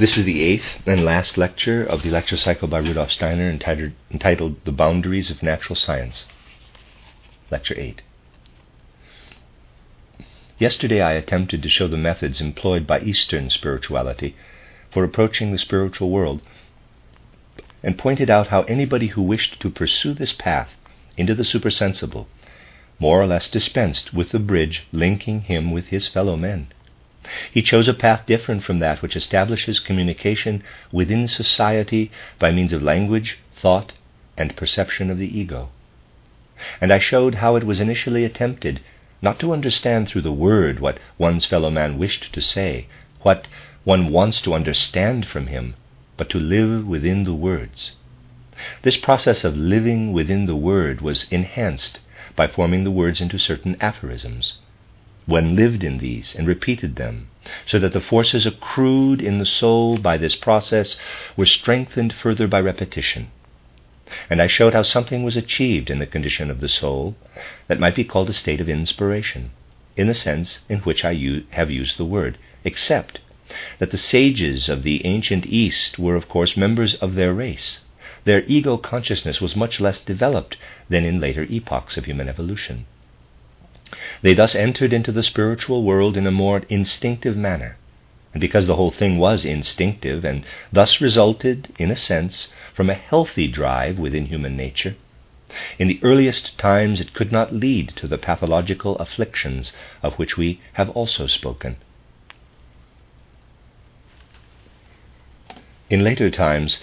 This is the eighth and last lecture of the lecture cycle by Rudolf Steiner entitled, entitled The Boundaries of Natural Science. Lecture 8. Yesterday I attempted to show the methods employed by Eastern spirituality for approaching the spiritual world and pointed out how anybody who wished to pursue this path into the supersensible more or less dispensed with the bridge linking him with his fellow men. He chose a path different from that which establishes communication within society by means of language, thought, and perception of the ego. And I showed how it was initially attempted not to understand through the word what one's fellow man wished to say, what one wants to understand from him, but to live within the words. This process of living within the word was enhanced by forming the words into certain aphorisms one lived in these and repeated them, so that the forces accrued in the soul by this process were strengthened further by repetition. And I showed how something was achieved in the condition of the soul that might be called a state of inspiration, in the sense in which I u- have used the word, except that the sages of the ancient East were, of course, members of their race. Their ego consciousness was much less developed than in later epochs of human evolution. They thus entered into the spiritual world in a more instinctive manner. And because the whole thing was instinctive and thus resulted, in a sense, from a healthy drive within human nature, in the earliest times it could not lead to the pathological afflictions of which we have also spoken. In later times,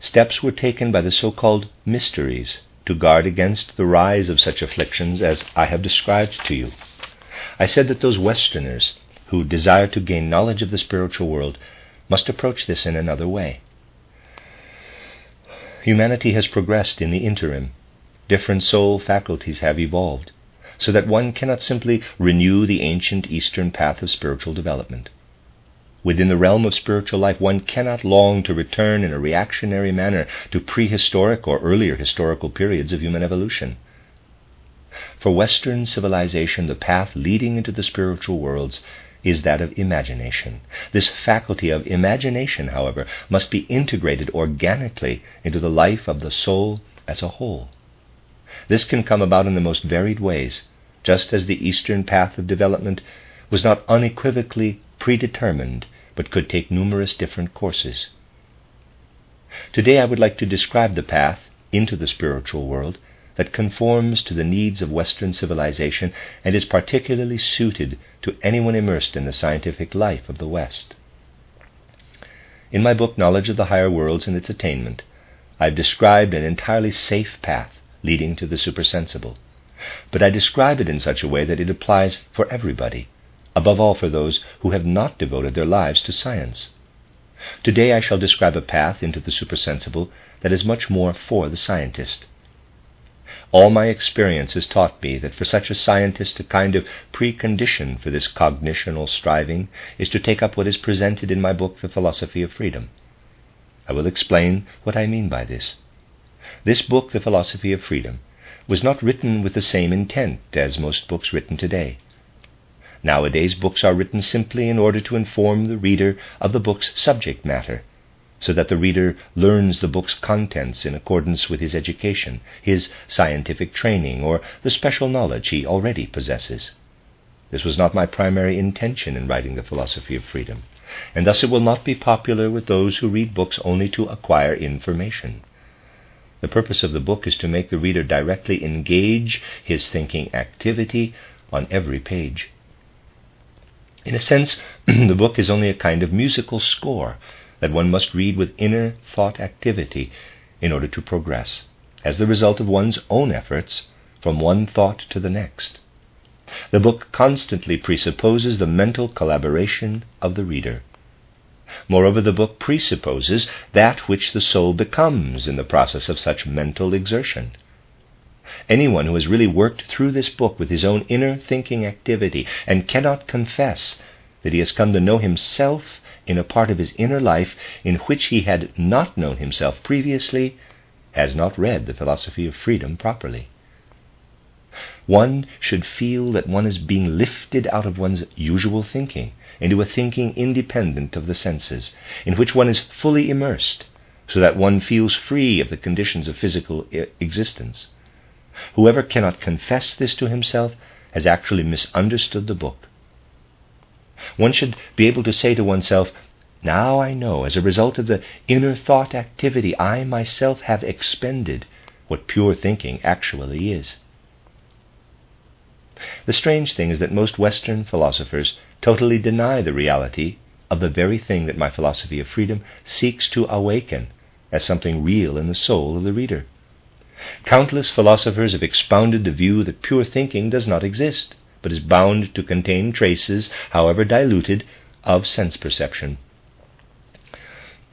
steps were taken by the so called mysteries to guard against the rise of such afflictions as I have described to you. I said that those Westerners who desire to gain knowledge of the spiritual world must approach this in another way. Humanity has progressed in the interim. Different soul faculties have evolved, so that one cannot simply renew the ancient Eastern path of spiritual development. Within the realm of spiritual life, one cannot long to return in a reactionary manner to prehistoric or earlier historical periods of human evolution. For Western civilization, the path leading into the spiritual worlds is that of imagination. This faculty of imagination, however, must be integrated organically into the life of the soul as a whole. This can come about in the most varied ways, just as the Eastern path of development was not unequivocally predetermined but could take numerous different courses. Today I would like to describe the path into the spiritual world that conforms to the needs of Western civilization and is particularly suited to anyone immersed in the scientific life of the West. In my book, Knowledge of the Higher Worlds and Its Attainment, I have described an entirely safe path leading to the supersensible, but I describe it in such a way that it applies for everybody above all for those who have not devoted their lives to science. Today I shall describe a path into the supersensible that is much more for the scientist. All my experience has taught me that for such a scientist, a kind of precondition for this cognitional striving is to take up what is presented in my book, The Philosophy of Freedom. I will explain what I mean by this. This book, The Philosophy of Freedom, was not written with the same intent as most books written today. Nowadays, books are written simply in order to inform the reader of the book's subject matter, so that the reader learns the book's contents in accordance with his education, his scientific training, or the special knowledge he already possesses. This was not my primary intention in writing The Philosophy of Freedom, and thus it will not be popular with those who read books only to acquire information. The purpose of the book is to make the reader directly engage his thinking activity on every page. In a sense, the book is only a kind of musical score that one must read with inner thought activity in order to progress, as the result of one's own efforts from one thought to the next. The book constantly presupposes the mental collaboration of the reader. Moreover, the book presupposes that which the soul becomes in the process of such mental exertion. Anyone who has really worked through this book with his own inner thinking activity and cannot confess that he has come to know himself in a part of his inner life in which he had not known himself previously has not read the philosophy of freedom properly. One should feel that one is being lifted out of one's usual thinking into a thinking independent of the senses, in which one is fully immersed, so that one feels free of the conditions of physical existence. Whoever cannot confess this to himself has actually misunderstood the book. One should be able to say to oneself, Now I know, as a result of the inner thought activity, I myself have expended what pure thinking actually is. The strange thing is that most Western philosophers totally deny the reality of the very thing that my philosophy of freedom seeks to awaken as something real in the soul of the reader. Countless philosophers have expounded the view that pure thinking does not exist, but is bound to contain traces, however diluted, of sense perception.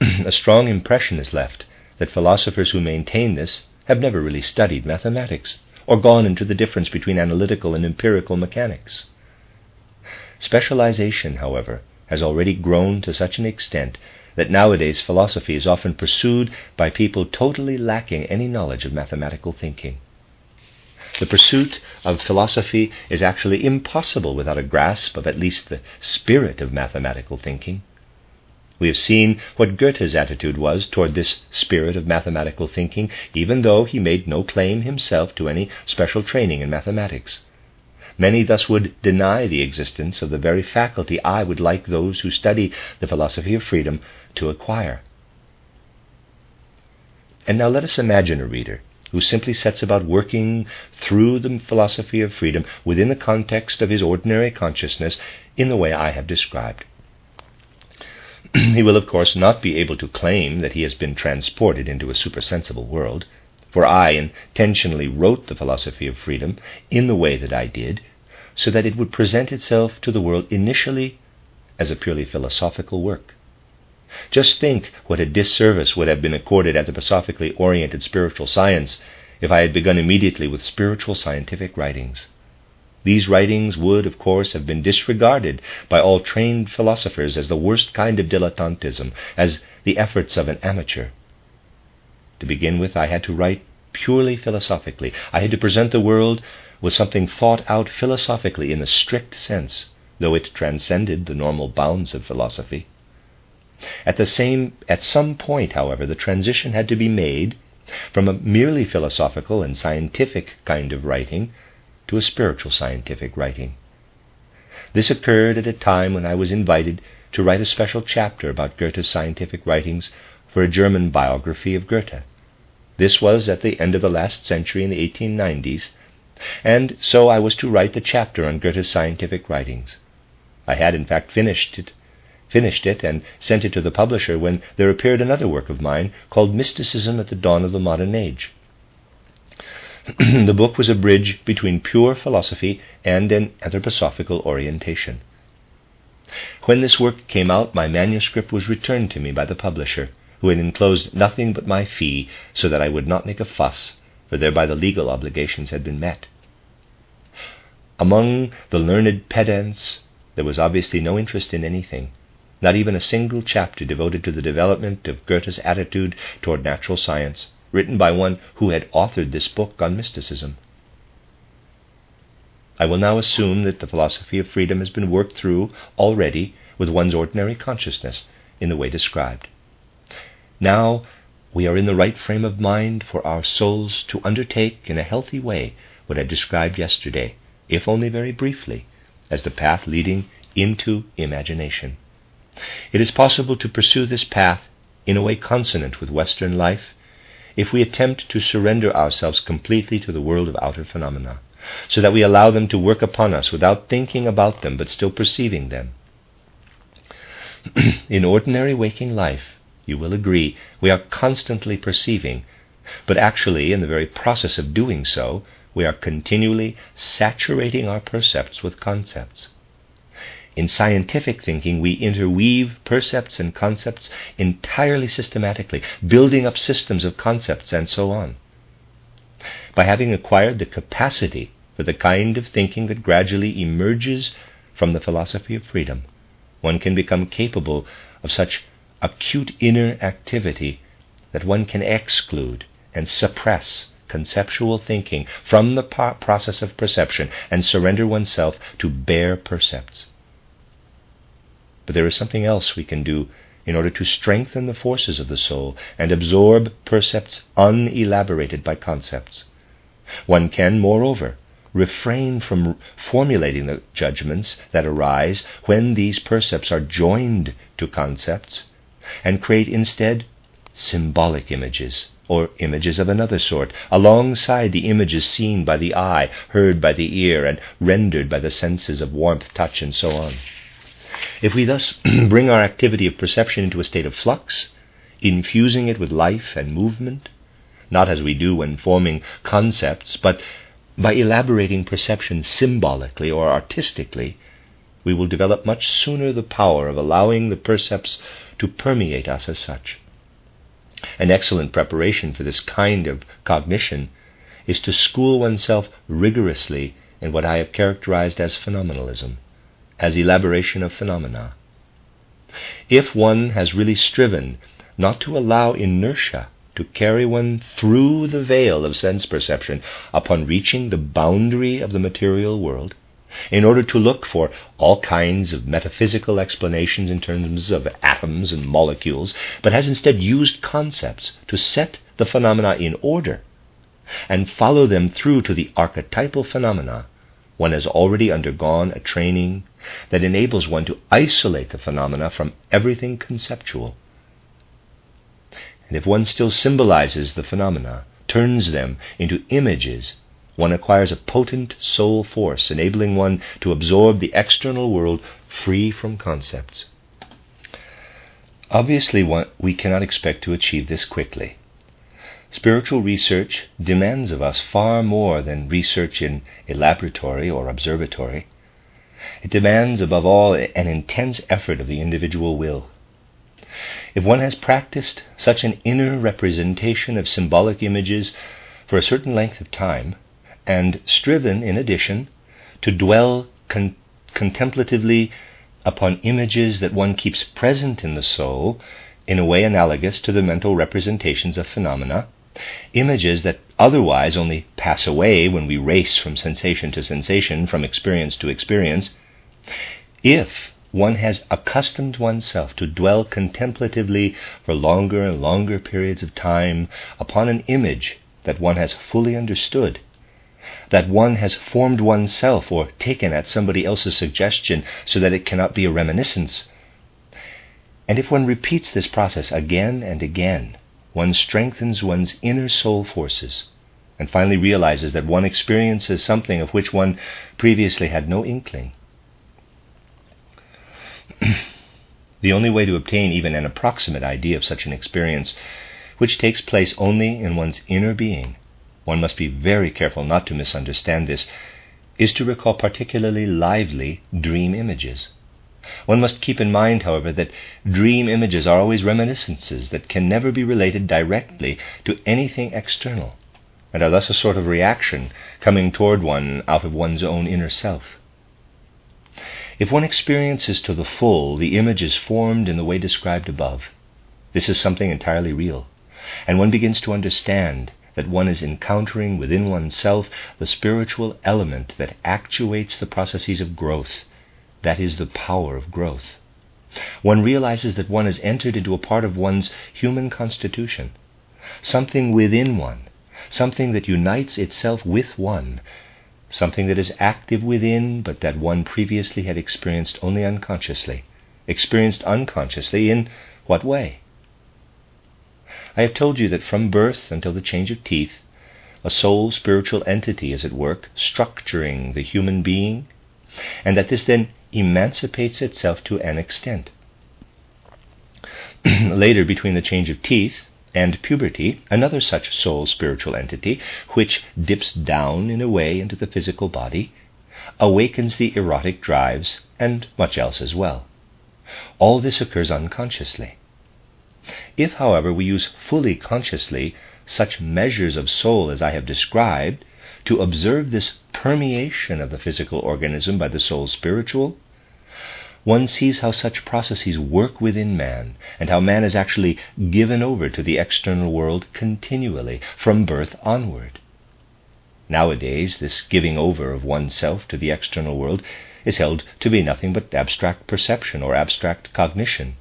a strong impression is left that philosophers who maintain this have never really studied mathematics or gone into the difference between analytical and empirical mechanics. Specialization, however, has already grown to such an extent that nowadays philosophy is often pursued by people totally lacking any knowledge of mathematical thinking. The pursuit of philosophy is actually impossible without a grasp of at least the spirit of mathematical thinking. We have seen what Goethe's attitude was toward this spirit of mathematical thinking, even though he made no claim himself to any special training in mathematics. Many thus would deny the existence of the very faculty I would like those who study the philosophy of freedom to acquire. And now let us imagine a reader who simply sets about working through the philosophy of freedom within the context of his ordinary consciousness in the way I have described. he will, of course, not be able to claim that he has been transported into a supersensible world for I intentionally wrote the philosophy of freedom in the way that I did, so that it would present itself to the world initially as a purely philosophical work. Just think what a disservice would have been accorded at the philosophically oriented spiritual science if I had begun immediately with spiritual scientific writings. These writings would, of course, have been disregarded by all trained philosophers as the worst kind of dilettantism, as the efforts of an amateur. To begin with, I had to write purely philosophically. I had to present the world with something thought out philosophically in a strict sense, though it transcended the normal bounds of philosophy. At the same at some point, however, the transition had to be made from a merely philosophical and scientific kind of writing to a spiritual scientific writing. This occurred at a time when I was invited to write a special chapter about Goethe's scientific writings for a German biography of Goethe. This was at the end of the last century in the 1890s, and so I was to write the chapter on Goethe's scientific writings. I had, in fact, finished it, finished it and sent it to the publisher when there appeared another work of mine called Mysticism at the Dawn of the Modern Age. the book was a bridge between pure philosophy and an anthroposophical orientation. When this work came out, my manuscript was returned to me by the publisher who had enclosed nothing but my fee so that I would not make a fuss, for thereby the legal obligations had been met. Among the learned pedants, there was obviously no interest in anything, not even a single chapter devoted to the development of Goethe's attitude toward natural science, written by one who had authored this book on mysticism. I will now assume that the philosophy of freedom has been worked through already with one's ordinary consciousness in the way described. Now we are in the right frame of mind for our souls to undertake in a healthy way what I described yesterday, if only very briefly, as the path leading into imagination. It is possible to pursue this path in a way consonant with Western life if we attempt to surrender ourselves completely to the world of outer phenomena, so that we allow them to work upon us without thinking about them but still perceiving them. in ordinary waking life, you will agree, we are constantly perceiving, but actually, in the very process of doing so, we are continually saturating our percepts with concepts. In scientific thinking, we interweave percepts and concepts entirely systematically, building up systems of concepts and so on. By having acquired the capacity for the kind of thinking that gradually emerges from the philosophy of freedom, one can become capable of such acute inner activity that one can exclude and suppress conceptual thinking from the process of perception and surrender oneself to bare percepts. But there is something else we can do in order to strengthen the forces of the soul and absorb percepts unelaborated by concepts. One can, moreover, refrain from formulating the judgments that arise when these percepts are joined to concepts and create instead symbolic images or images of another sort alongside the images seen by the eye, heard by the ear, and rendered by the senses of warmth, touch, and so on. If we thus bring our activity of perception into a state of flux, infusing it with life and movement, not as we do when forming concepts, but by elaborating perception symbolically or artistically, we will develop much sooner the power of allowing the percepts to permeate us as such. An excellent preparation for this kind of cognition is to school oneself rigorously in what I have characterized as phenomenalism as elaboration of phenomena. If one has really striven not to allow inertia to carry one through the veil of sense perception upon reaching the boundary of the material world, in order to look for all kinds of metaphysical explanations in terms of atoms and molecules, but has instead used concepts to set the phenomena in order and follow them through to the archetypal phenomena one has already undergone a training that enables one to isolate the phenomena from everything conceptual. And if one still symbolizes the phenomena, turns them into images, one acquires a potent soul force, enabling one to absorb the external world free from concepts. Obviously, one, we cannot expect to achieve this quickly. Spiritual research demands of us far more than research in a laboratory or observatory. It demands, above all, an intense effort of the individual will. If one has practiced such an inner representation of symbolic images for a certain length of time, and striven, in addition, to dwell con- contemplatively upon images that one keeps present in the soul in a way analogous to the mental representations of phenomena, Images that otherwise only pass away when we race from sensation to sensation, from experience to experience. If one has accustomed oneself to dwell contemplatively for longer and longer periods of time upon an image that one has fully understood, that one has formed oneself or taken at somebody else's suggestion so that it cannot be a reminiscence. And if one repeats this process again and again, one strengthens one's inner soul forces and finally realizes that one experiences something of which one previously had no inkling. the only way to obtain even an approximate idea of such an experience, which takes place only in one's inner being, one must be very careful not to misunderstand this, is to recall particularly lively dream images. One must keep in mind, however, that dream images are always reminiscences that can never be related directly to anything external, and are thus a sort of reaction coming toward one out of one's own inner self. If one experiences to the full the images formed in the way described above, this is something entirely real, and one begins to understand that one is encountering within oneself the spiritual element that actuates the processes of growth that is the power of growth. One realizes that one has entered into a part of one's human constitution, something within one, something that unites itself with one, something that is active within, but that one previously had experienced only unconsciously. Experienced unconsciously in what way? I have told you that from birth until the change of teeth, a soul spiritual entity is at work structuring the human being, and that this then emancipates itself to an extent. Later, between the change of teeth and puberty, another such soul spiritual entity, which dips down in a way into the physical body, awakens the erotic drives and much else as well. All this occurs unconsciously. If, however, we use fully consciously such measures of soul as I have described to observe this permeation of the physical organism by the soul spiritual, one sees how such processes work within man, and how man is actually given over to the external world continually, from birth onward. Nowadays, this giving over of oneself to the external world is held to be nothing but abstract perception or abstract cognition.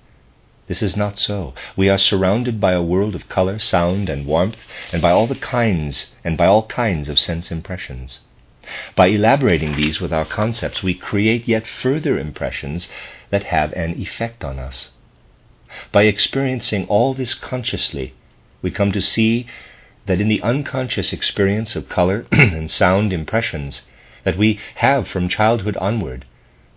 This is not so. We are surrounded by a world of color, sound, and warmth, and by all the kinds and by all kinds of sense impressions. By elaborating these with our concepts, we create yet further impressions that have an effect on us. By experiencing all this consciously, we come to see that in the unconscious experience of color and sound impressions that we have from childhood onward,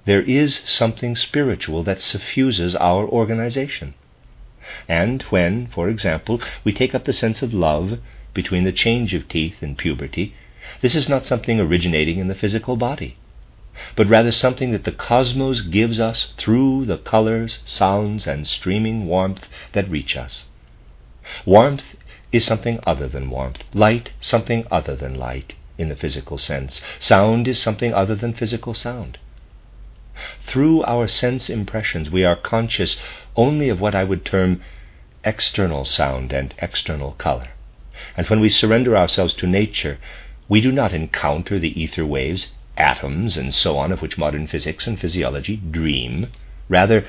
there is something spiritual that suffuses our organization. And when, for example, we take up the sense of love between the change of teeth and puberty, this is not something originating in the physical body, but rather something that the cosmos gives us through the colors, sounds, and streaming warmth that reach us. Warmth is something other than warmth, light something other than light in the physical sense, sound is something other than physical sound. Through our sense impressions, we are conscious only of what I would term external sound and external color. And when we surrender ourselves to nature, we do not encounter the ether waves, atoms, and so on, of which modern physics and physiology dream. Rather,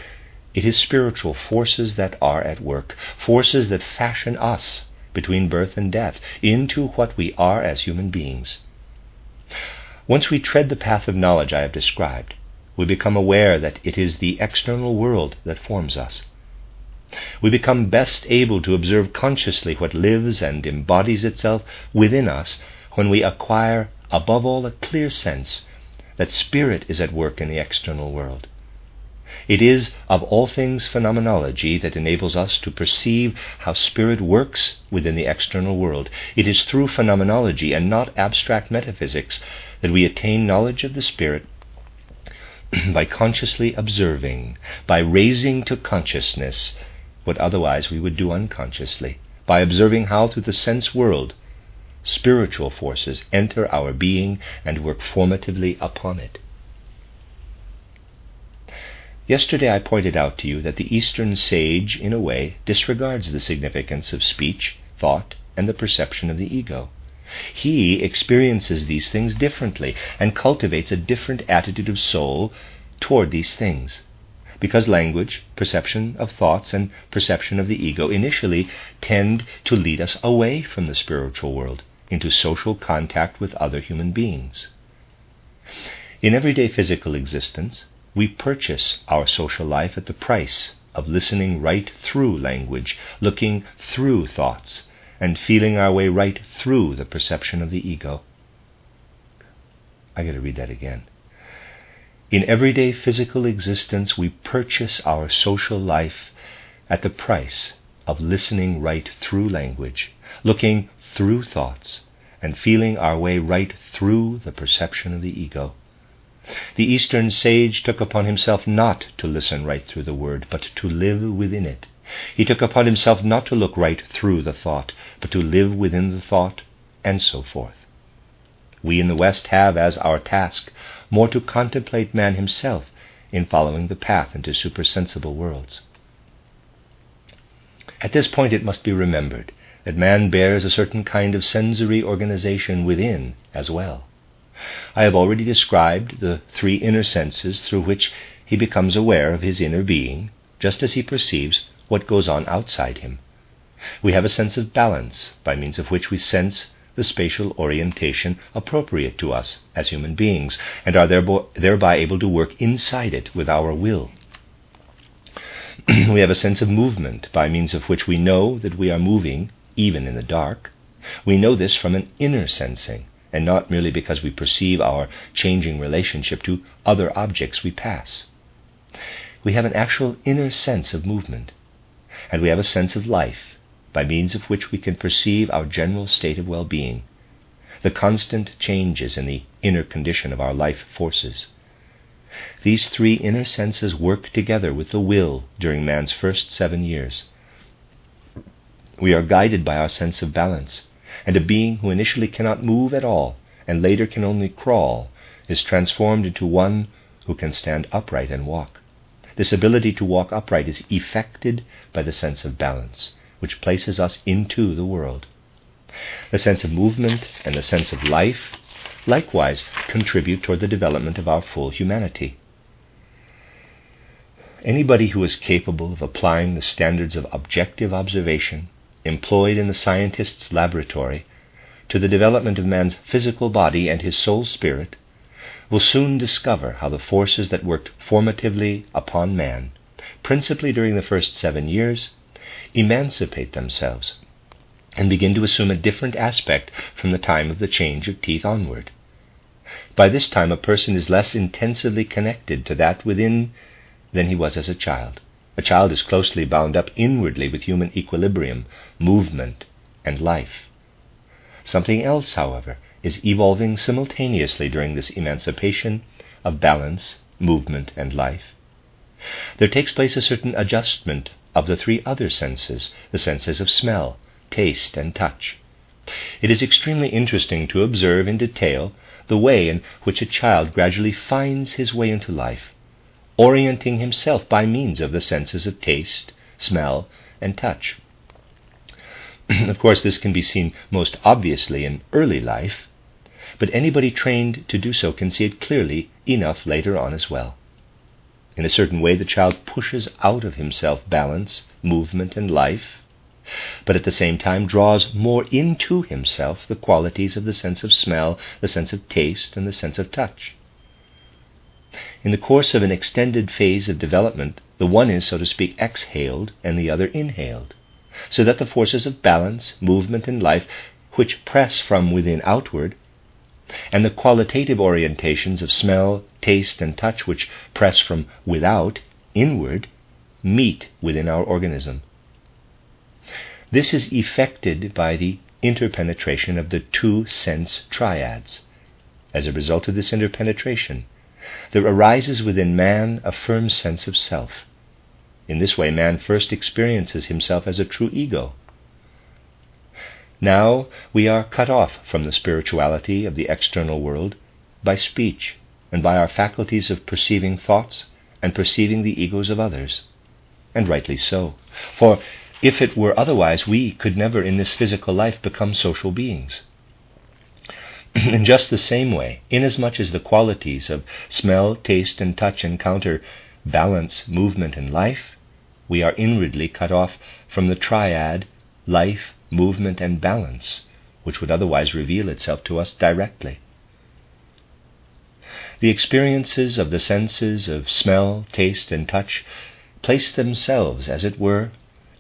it is spiritual forces that are at work, forces that fashion us between birth and death into what we are as human beings. Once we tread the path of knowledge I have described, we become aware that it is the external world that forms us. We become best able to observe consciously what lives and embodies itself within us when we acquire, above all, a clear sense that spirit is at work in the external world. It is, of all things, phenomenology that enables us to perceive how spirit works within the external world. It is through phenomenology and not abstract metaphysics that we attain knowledge of the spirit by consciously observing, by raising to consciousness what otherwise we would do unconsciously, by observing how through the sense world spiritual forces enter our being and work formatively upon it. Yesterday I pointed out to you that the Eastern sage, in a way, disregards the significance of speech, thought, and the perception of the ego. He experiences these things differently and cultivates a different attitude of soul toward these things because language, perception of thoughts, and perception of the ego initially tend to lead us away from the spiritual world into social contact with other human beings. In everyday physical existence, we purchase our social life at the price of listening right through language, looking through thoughts, and feeling our way right through the perception of the ego. I got to read that again. In everyday physical existence, we purchase our social life at the price of listening right through language, looking through thoughts, and feeling our way right through the perception of the ego. The Eastern sage took upon himself not to listen right through the word, but to live within it. He took upon himself not to look right through the thought, but to live within the thought, and so forth. We in the West have as our task more to contemplate man himself in following the path into supersensible worlds. At this point, it must be remembered that man bears a certain kind of sensory organization within as well. I have already described the three inner senses through which he becomes aware of his inner being, just as he perceives what goes on outside him. We have a sense of balance, by means of which we sense the spatial orientation appropriate to us as human beings, and are thereby able to work inside it with our will. we have a sense of movement by means of which we know that we are moving even in the dark. We know this from an inner sensing, and not merely because we perceive our changing relationship to other objects we pass. We have an actual inner sense of movement, and we have a sense of life by means of which we can perceive our general state of well being, the constant changes in the inner condition of our life forces. These three inner senses work together with the will during man's first seven years. We are guided by our sense of balance, and a being who initially cannot move at all and later can only crawl is transformed into one who can stand upright and walk. this ability to walk upright is effected by the sense of balance, which places us into the world. The sense of movement and the sense of life likewise contribute toward the development of our full humanity. Anybody who is capable of applying the standards of objective observation employed in the scientist's laboratory to the development of man's physical body and his soul spirit will soon discover how the forces that worked formatively upon man, principally during the first seven years, emancipate themselves and begin to assume a different aspect from the time of the change of teeth onward. By this time, a person is less intensively connected to that within than he was as a child. A child is closely bound up inwardly with human equilibrium, movement, and life. Something else, however, is evolving simultaneously during this emancipation of balance, movement, and life. There takes place a certain adjustment of the three other senses, the senses of smell, taste, and touch. It is extremely interesting to observe in detail the way in which a child gradually finds his way into life, orienting himself by means of the senses of taste, smell, and touch. of course, this can be seen most obviously in early life, but anybody trained to do so can see it clearly enough later on as well. In a certain way, the child pushes out of himself balance, movement, and life but at the same time draws more into himself the qualities of the sense of smell, the sense of taste, and the sense of touch. In the course of an extended phase of development, the one is, so to speak, exhaled and the other inhaled, so that the forces of balance, movement, and life, which press from within outward, and the qualitative orientations of smell, taste, and touch, which press from without inward, meet within our organism this is effected by the interpenetration of the two sense triads. As a result of this interpenetration, there arises within man a firm sense of self. In this way, man first experiences himself as a true ego. Now we are cut off from the spirituality of the external world by speech and by our faculties of perceiving thoughts and perceiving the egos of others. And rightly so. For if it were otherwise, we could never in this physical life become social beings. in just the same way, inasmuch as the qualities of smell, taste, and touch encounter balance, movement, and life, we are inwardly cut off from the triad life, movement, and balance, which would otherwise reveal itself to us directly. The experiences of the senses of smell, taste, and touch place themselves, as it were,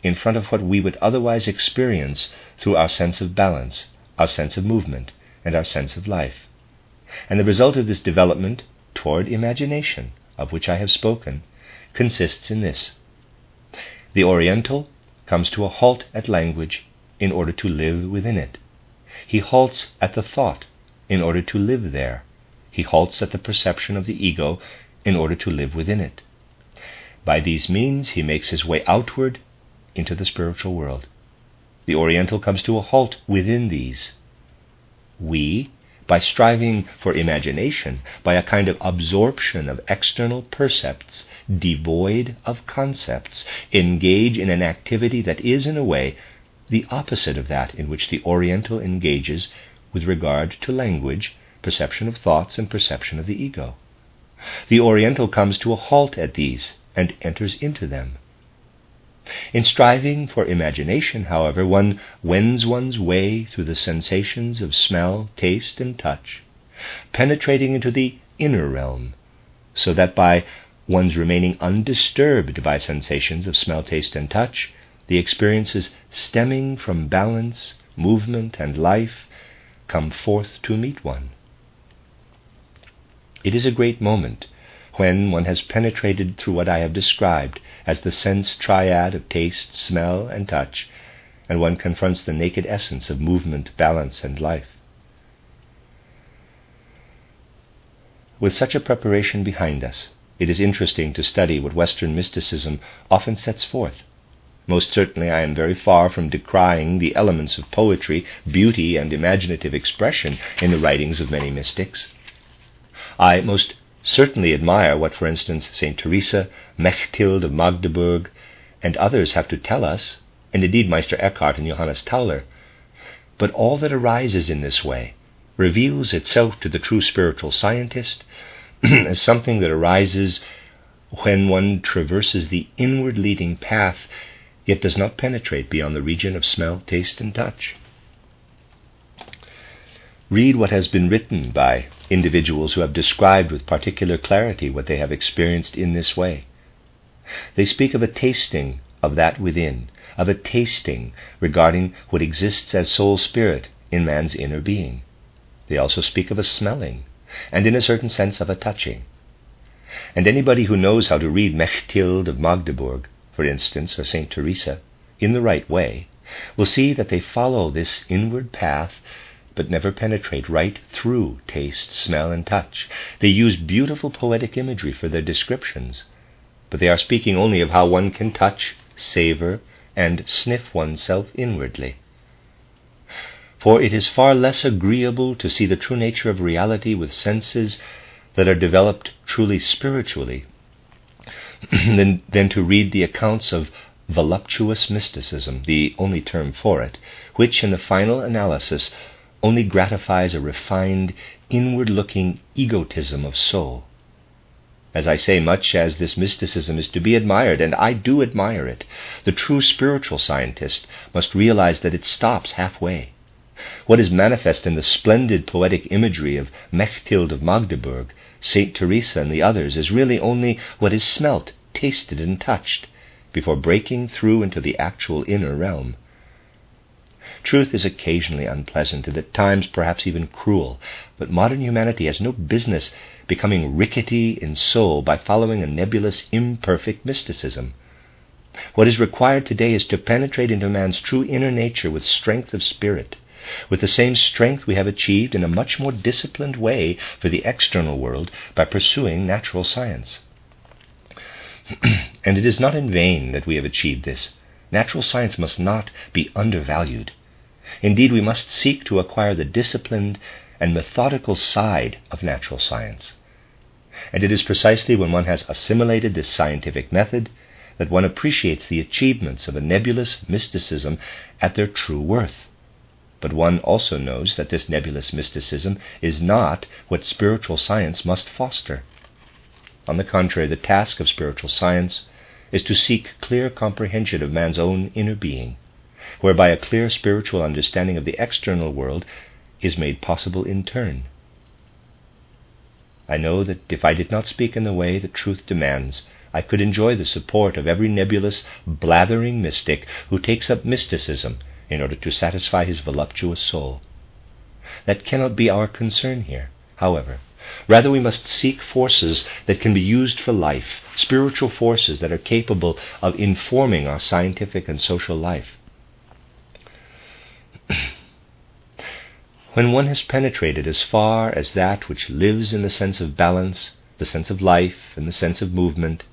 in front of what we would otherwise experience through our sense of balance, our sense of movement, and our sense of life. And the result of this development toward imagination, of which I have spoken, consists in this. The Oriental comes to a halt at language in order to live within it. He halts at the thought in order to live there. He halts at the perception of the ego in order to live within it. By these means, he makes his way outward into the spiritual world. The Oriental comes to a halt within these. We, by striving for imagination, by a kind of absorption of external percepts devoid of concepts, engage in an activity that is, in a way, the opposite of that in which the Oriental engages with regard to language, perception of thoughts, and perception of the ego. The Oriental comes to a halt at these and enters into them. In striving for imagination, however, one wends one's way through the sensations of smell, taste, and touch, penetrating into the inner realm, so that by one's remaining undisturbed by sensations of smell, taste, and touch, the experiences stemming from balance, movement, and life come forth to meet one. It is a great moment when one has penetrated through what I have described as the sense triad of taste, smell, and touch, and one confronts the naked essence of movement, balance, and life. With such a preparation behind us, it is interesting to study what Western mysticism often sets forth. Most certainly, I am very far from decrying the elements of poetry, beauty, and imaginative expression in the writings of many mystics. I most certainly admire what, for instance, St. Teresa, Mechthild of Magdeburg, and others have to tell us, and indeed Meister Eckhart and Johannes Tauler. But all that arises in this way reveals itself to the true spiritual scientist as something that arises when one traverses the inward leading path, yet does not penetrate beyond the region of smell, taste, and touch. Read what has been written by individuals who have described with particular clarity what they have experienced in this way. They speak of a tasting of that within, of a tasting regarding what exists as soul spirit in man's inner being. They also speak of a smelling, and in a certain sense of a touching. And anybody who knows how to read Mechthild of Magdeburg, for instance, or St. Teresa, in the right way, will see that they follow this inward path but never penetrate right through taste, smell, and touch. They use beautiful poetic imagery for their descriptions, but they are speaking only of how one can touch, savor, and sniff oneself inwardly. For it is far less agreeable to see the true nature of reality with senses that are developed truly spiritually than, than to read the accounts of voluptuous mysticism, the only term for it, which in the final analysis only gratifies a refined, inward looking egotism of soul. As I say, much as this mysticism is to be admired, and I do admire it, the true spiritual scientist must realize that it stops halfway. What is manifest in the splendid poetic imagery of Mechthild of Magdeburg, St. Teresa, and the others is really only what is smelt, tasted, and touched before breaking through into the actual inner realm. Truth is occasionally unpleasant, and at times perhaps even cruel, but modern humanity has no business becoming rickety in soul by following a nebulous, imperfect mysticism. What is required today is to penetrate into man's true inner nature with strength of spirit, with the same strength we have achieved in a much more disciplined way for the external world by pursuing natural science. and it is not in vain that we have achieved this. Natural science must not be undervalued. Indeed, we must seek to acquire the disciplined and methodical side of natural science. And it is precisely when one has assimilated this scientific method that one appreciates the achievements of a nebulous mysticism at their true worth. But one also knows that this nebulous mysticism is not what spiritual science must foster. On the contrary, the task of spiritual science is to seek clear comprehension of man's own inner being whereby a clear spiritual understanding of the external world is made possible in turn. I know that if I did not speak in the way that truth demands, I could enjoy the support of every nebulous, blathering mystic who takes up mysticism in order to satisfy his voluptuous soul. That cannot be our concern here, however. Rather, we must seek forces that can be used for life, spiritual forces that are capable of informing our scientific and social life. when one has penetrated as far as that which lives in the sense of balance, the sense of life, and the sense of movement,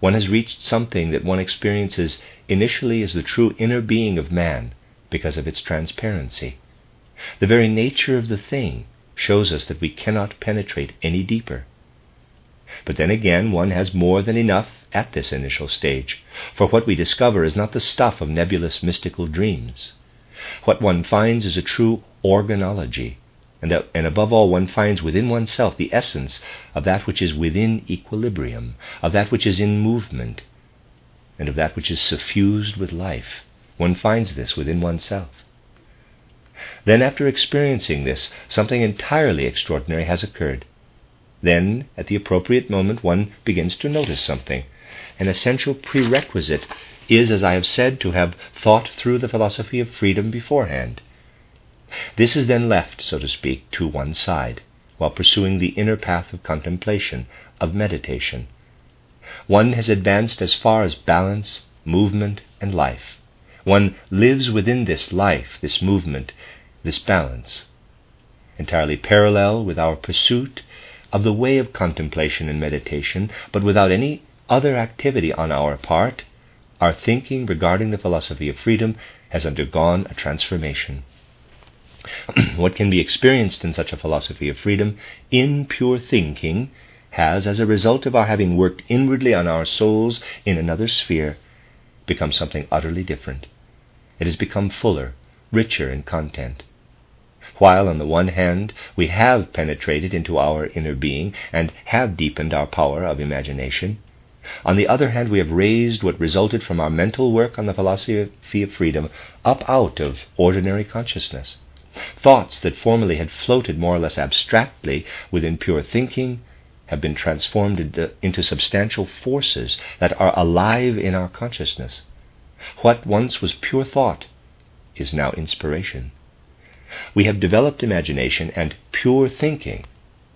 one has reached something that one experiences initially as the true inner being of man because of its transparency. The very nature of the thing shows us that we cannot penetrate any deeper. But then again, one has more than enough at this initial stage, for what we discover is not the stuff of nebulous mystical dreams. What one finds is a true organology, and, that, and above all, one finds within oneself the essence of that which is within equilibrium, of that which is in movement, and of that which is suffused with life. One finds this within oneself. Then, after experiencing this, something entirely extraordinary has occurred. Then, at the appropriate moment, one begins to notice something, an essential prerequisite is, as I have said, to have thought through the philosophy of freedom beforehand. This is then left, so to speak, to one side, while pursuing the inner path of contemplation, of meditation. One has advanced as far as balance, movement, and life. One lives within this life, this movement, this balance, entirely parallel with our pursuit of the way of contemplation and meditation, but without any other activity on our part our thinking regarding the philosophy of freedom has undergone a transformation. what can be experienced in such a philosophy of freedom in pure thinking has, as a result of our having worked inwardly on our souls in another sphere, become something utterly different. It has become fuller, richer in content. While, on the one hand, we have penetrated into our inner being and have deepened our power of imagination, on the other hand, we have raised what resulted from our mental work on the philosophy of freedom up out of ordinary consciousness. Thoughts that formerly had floated more or less abstractly within pure thinking have been transformed into, substantial forces that are alive in our consciousness. What once was pure thought is now inspiration. We have developed imagination, and pure thinking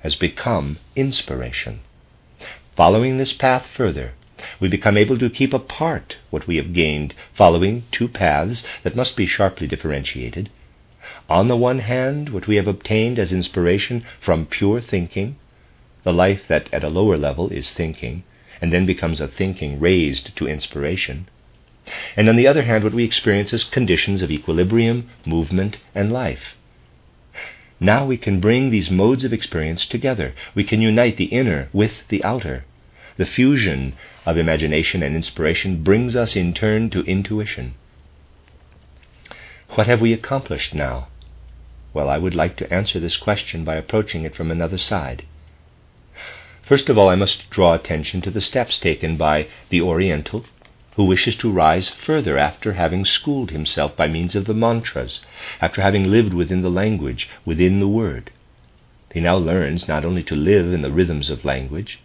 has become inspiration. Following this path further, we become able to keep apart what we have gained, following two paths that must be sharply differentiated. On the one hand, what we have obtained as inspiration from pure thinking, the life that at a lower level is thinking, and then becomes a thinking raised to inspiration. And on the other hand, what we experience as conditions of equilibrium, movement, and life. Now we can bring these modes of experience together. We can unite the inner with the outer. The fusion of imagination and inspiration brings us in turn to intuition. What have we accomplished now? Well, I would like to answer this question by approaching it from another side. First of all, I must draw attention to the steps taken by the Oriental who wishes to rise further after having schooled himself by means of the mantras, after having lived within the language, within the word. He now learns not only to live in the rhythms of language,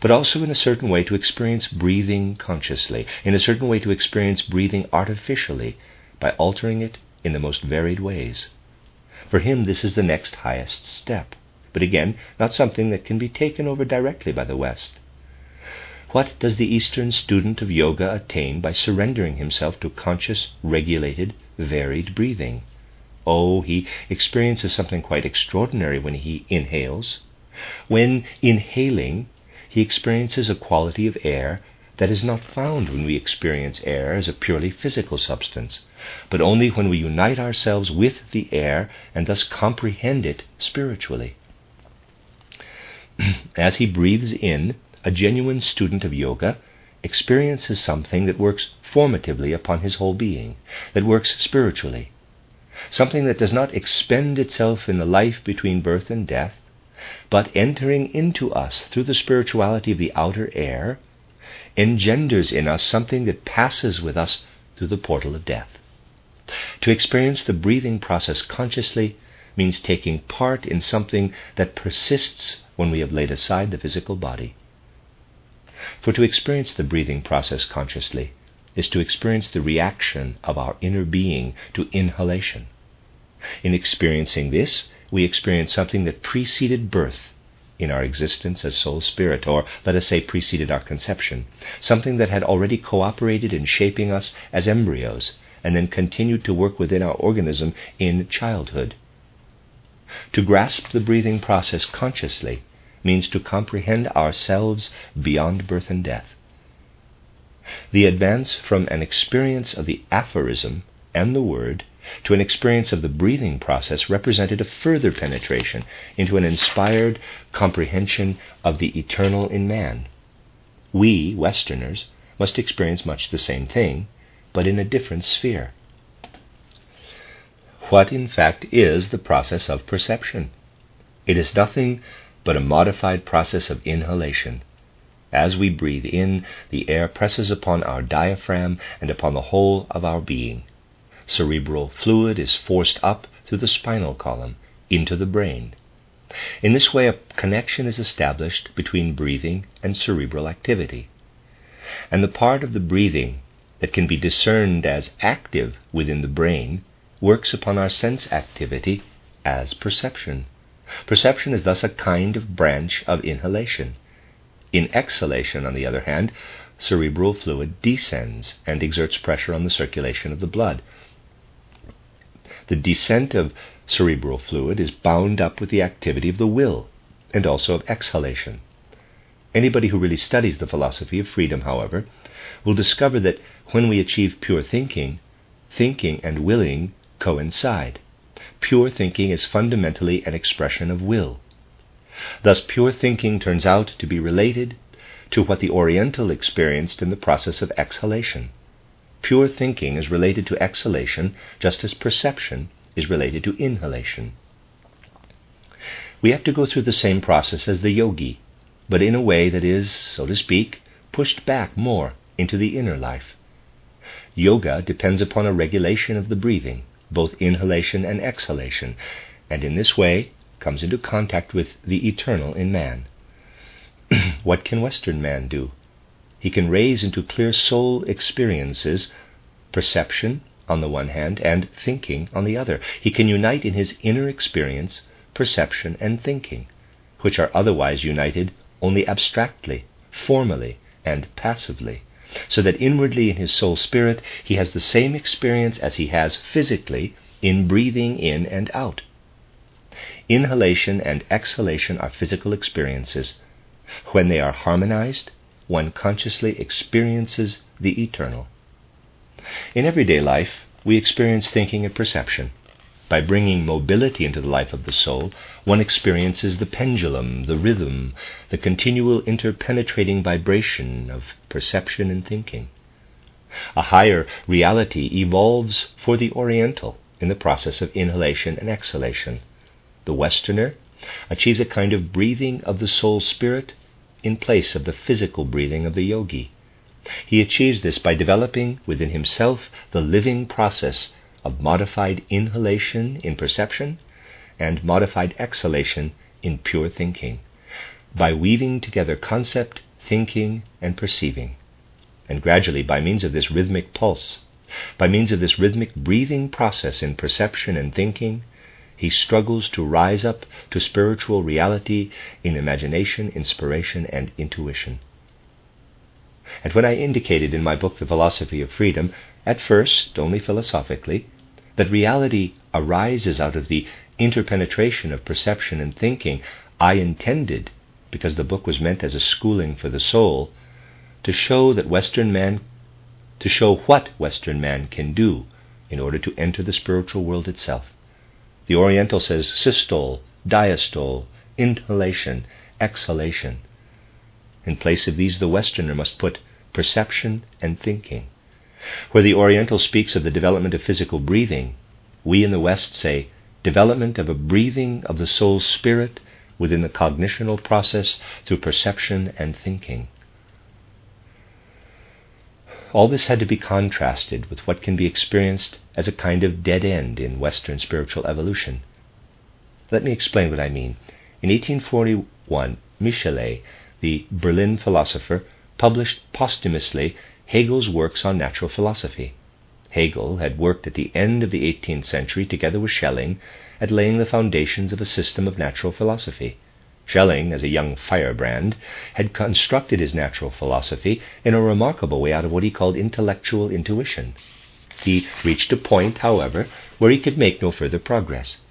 but also in a certain way to experience breathing consciously, in a certain way to experience breathing artificially by altering it in the most varied ways. For him, this is the next highest step, but again, not something that can be taken over directly by the West. What does the Eastern student of yoga attain by surrendering himself to conscious, regulated, varied breathing? Oh, he experiences something quite extraordinary when he inhales. When inhaling, he experiences a quality of air that is not found when we experience air as a purely physical substance, but only when we unite ourselves with the air and thus comprehend it spiritually. As he breathes in, a genuine student of yoga experiences something that works formatively upon his whole being, that works spiritually, something that does not expend itself in the life between birth and death, but entering into us through the spirituality of the outer air, engenders in us something that passes with us through the portal of death. To experience the breathing process consciously means taking part in something that persists when we have laid aside the physical body. For to experience the breathing process consciously is to experience the reaction of our inner being to inhalation. In experiencing this, we experience something that preceded birth in our existence as soul spirit, or let us say preceded our conception, something that had already cooperated in shaping us as embryos and then continued to work within our organism in childhood. To grasp the breathing process consciously means to comprehend ourselves beyond birth and death. The advance from an experience of the aphorism and the word to an experience of the breathing process represented a further penetration into an inspired comprehension of the eternal in man. We, Westerners, must experience much the same thing, but in a different sphere. What, in fact, is the process of perception? It is nothing but a modified process of inhalation. As we breathe in, the air presses upon our diaphragm and upon the whole of our being. Cerebral fluid is forced up through the spinal column into the brain. In this way, a connection is established between breathing and cerebral activity. And the part of the breathing that can be discerned as active within the brain works upon our sense activity as perception. Perception is thus a kind of branch of inhalation. In exhalation, on the other hand, cerebral fluid descends and exerts pressure on the circulation of the blood. The descent of cerebral fluid is bound up with the activity of the will and also of exhalation. Anybody who really studies the philosophy of freedom, however, will discover that when we achieve pure thinking, thinking and willing coincide. Pure thinking is fundamentally an expression of will. Thus, pure thinking turns out to be related to what the Oriental experienced in the process of exhalation. Pure thinking is related to exhalation just as perception is related to inhalation. We have to go through the same process as the yogi, but in a way that is, so to speak, pushed back more into the inner life. Yoga depends upon a regulation of the breathing, both inhalation and exhalation, and in this way comes into contact with the eternal in man. what can Western man do? He can raise into clear soul experiences perception on the one hand and thinking on the other. He can unite in his inner experience perception and thinking, which are otherwise united only abstractly, formally, and passively, so that inwardly in his soul spirit he has the same experience as he has physically in breathing in and out. Inhalation and exhalation are physical experiences. When they are harmonized, one consciously experiences the eternal. In everyday life, we experience thinking and perception. By bringing mobility into the life of the soul, one experiences the pendulum, the rhythm, the continual interpenetrating vibration of perception and thinking. A higher reality evolves for the Oriental in the process of inhalation and exhalation. The Westerner achieves a kind of breathing of the soul spirit in place of the physical breathing of the yogi. He achieves this by developing within himself the living process of modified inhalation in perception and modified exhalation in pure thinking, by weaving together concept, thinking, and perceiving. And gradually, by means of this rhythmic pulse, by means of this rhythmic breathing process in perception and thinking, he struggles to rise up to spiritual reality in imagination, inspiration, and intuition. And when I indicated in my book, The Philosophy of Freedom, at first only philosophically, that reality arises out of the interpenetration of perception and thinking, I intended, because the book was meant as a schooling for the soul, to show that Western man, to show what Western man can do in order to enter the spiritual world itself. The Oriental says systole, diastole, inhalation, exhalation. In place of these, the Westerner must put perception and thinking. Where the Oriental speaks of the development of physical breathing, we in the West say development of a breathing of the soul's spirit within the cognitional process through perception and thinking. All this had to be contrasted with what can be experienced as a kind of dead end in Western spiritual evolution. Let me explain what I mean. In 1841, Michelet, the Berlin philosopher, published posthumously Hegel's works on natural philosophy. Hegel had worked at the end of the 18th century together with Schelling at laying the foundations of a system of natural philosophy. Schelling, as a young firebrand, had constructed his natural philosophy in a remarkable way out of what he called intellectual intuition. He reached a point, however, where he could make no further progress.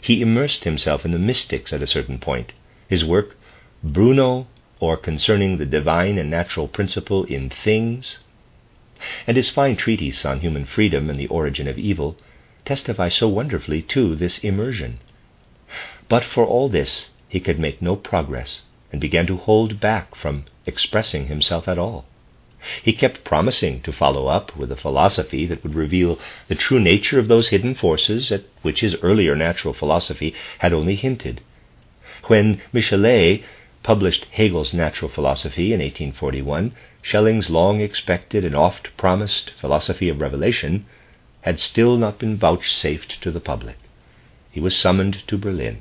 He immersed himself in the mystics at a certain point. His work, Bruno or concerning the divine and natural principle in things, and his fine treatise on human freedom and the origin of evil testify so wonderfully to this immersion. But for all this, he could make no progress and began to hold back from expressing himself at all. He kept promising to follow up with a philosophy that would reveal the true nature of those hidden forces at which his earlier natural philosophy had only hinted. When Michelet published Hegel's Natural Philosophy in 1841, Schelling's long expected and oft promised philosophy of revelation had still not been vouchsafed to the public. He was summoned to Berlin.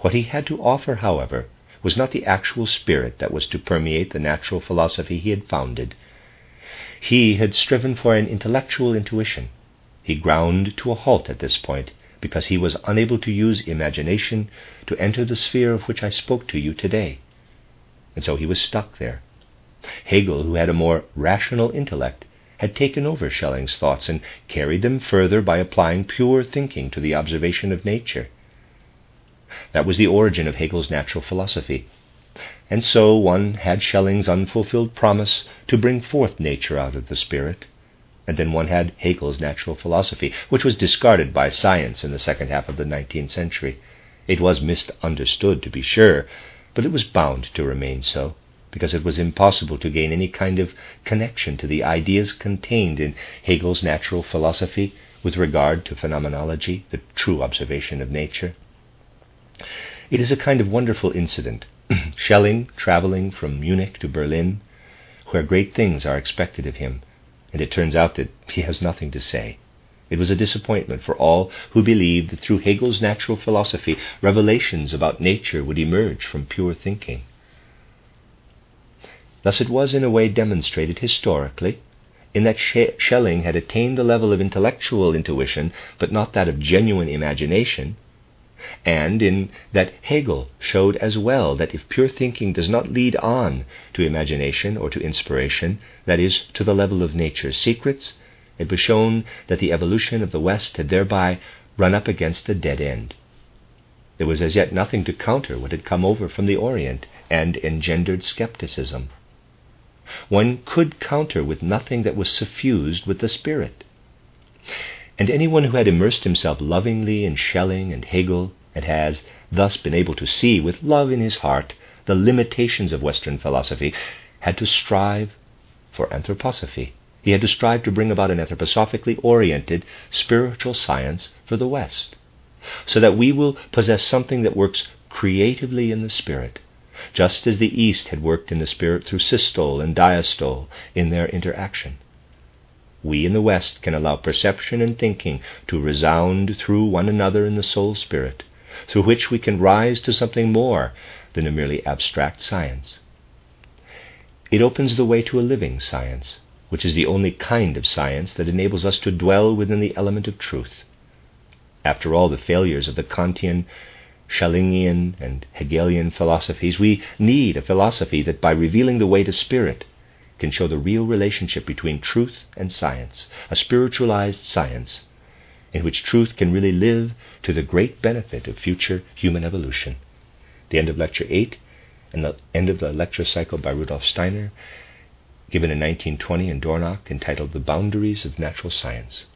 What he had to offer, however, was not the actual spirit that was to permeate the natural philosophy he had founded. He had striven for an intellectual intuition. He ground to a halt at this point because he was unable to use imagination to enter the sphere of which I spoke to you today and so he was stuck there. Hegel, who had a more rational intellect, had taken over Schelling's thoughts and carried them further by applying pure thinking to the observation of nature. That was the origin of Hegel's natural philosophy. And so one had Schelling's unfulfilled promise to bring forth nature out of the spirit, and then one had Hegel's natural philosophy, which was discarded by science in the second half of the 19th century. It was misunderstood, to be sure, but it was bound to remain so, because it was impossible to gain any kind of connection to the ideas contained in Hegel's natural philosophy with regard to phenomenology, the true observation of nature. It is a kind of wonderful incident. Schelling traveling from Munich to Berlin, where great things are expected of him, and it turns out that he has nothing to say. It was a disappointment for all who believed that through Hegel's natural philosophy, revelations about nature would emerge from pure thinking. Thus, it was in a way demonstrated historically, in that Schelling had attained the level of intellectual intuition, but not that of genuine imagination, and in that Hegel showed as well that if pure thinking does not lead on to imagination or to inspiration, that is, to the level of nature's secrets, it was shown that the evolution of the West had thereby run up against a dead end. There was as yet nothing to counter what had come over from the Orient and engendered skepticism. One could counter with nothing that was suffused with the Spirit. And anyone who had immersed himself lovingly in Schelling and Hegel and has thus been able to see with love in his heart the limitations of Western philosophy had to strive for anthroposophy. He had to strive to bring about an anthroposophically oriented spiritual science for the West, so that we will possess something that works creatively in the Spirit, just as the East had worked in the Spirit through systole and diastole in their interaction. We in the West can allow perception and thinking to resound through one another in the soul spirit, through which we can rise to something more than a merely abstract science. It opens the way to a living science, which is the only kind of science that enables us to dwell within the element of truth. After all the failures of the Kantian, Schellingian, and Hegelian philosophies, we need a philosophy that, by revealing the way to spirit, can show the real relationship between truth and science, a spiritualized science, in which truth can really live to the great benefit of future human evolution. The end of Lecture 8 and the end of the lecture cycle by Rudolf Steiner given in 1920 in Dornach entitled The Boundaries of Natural Science.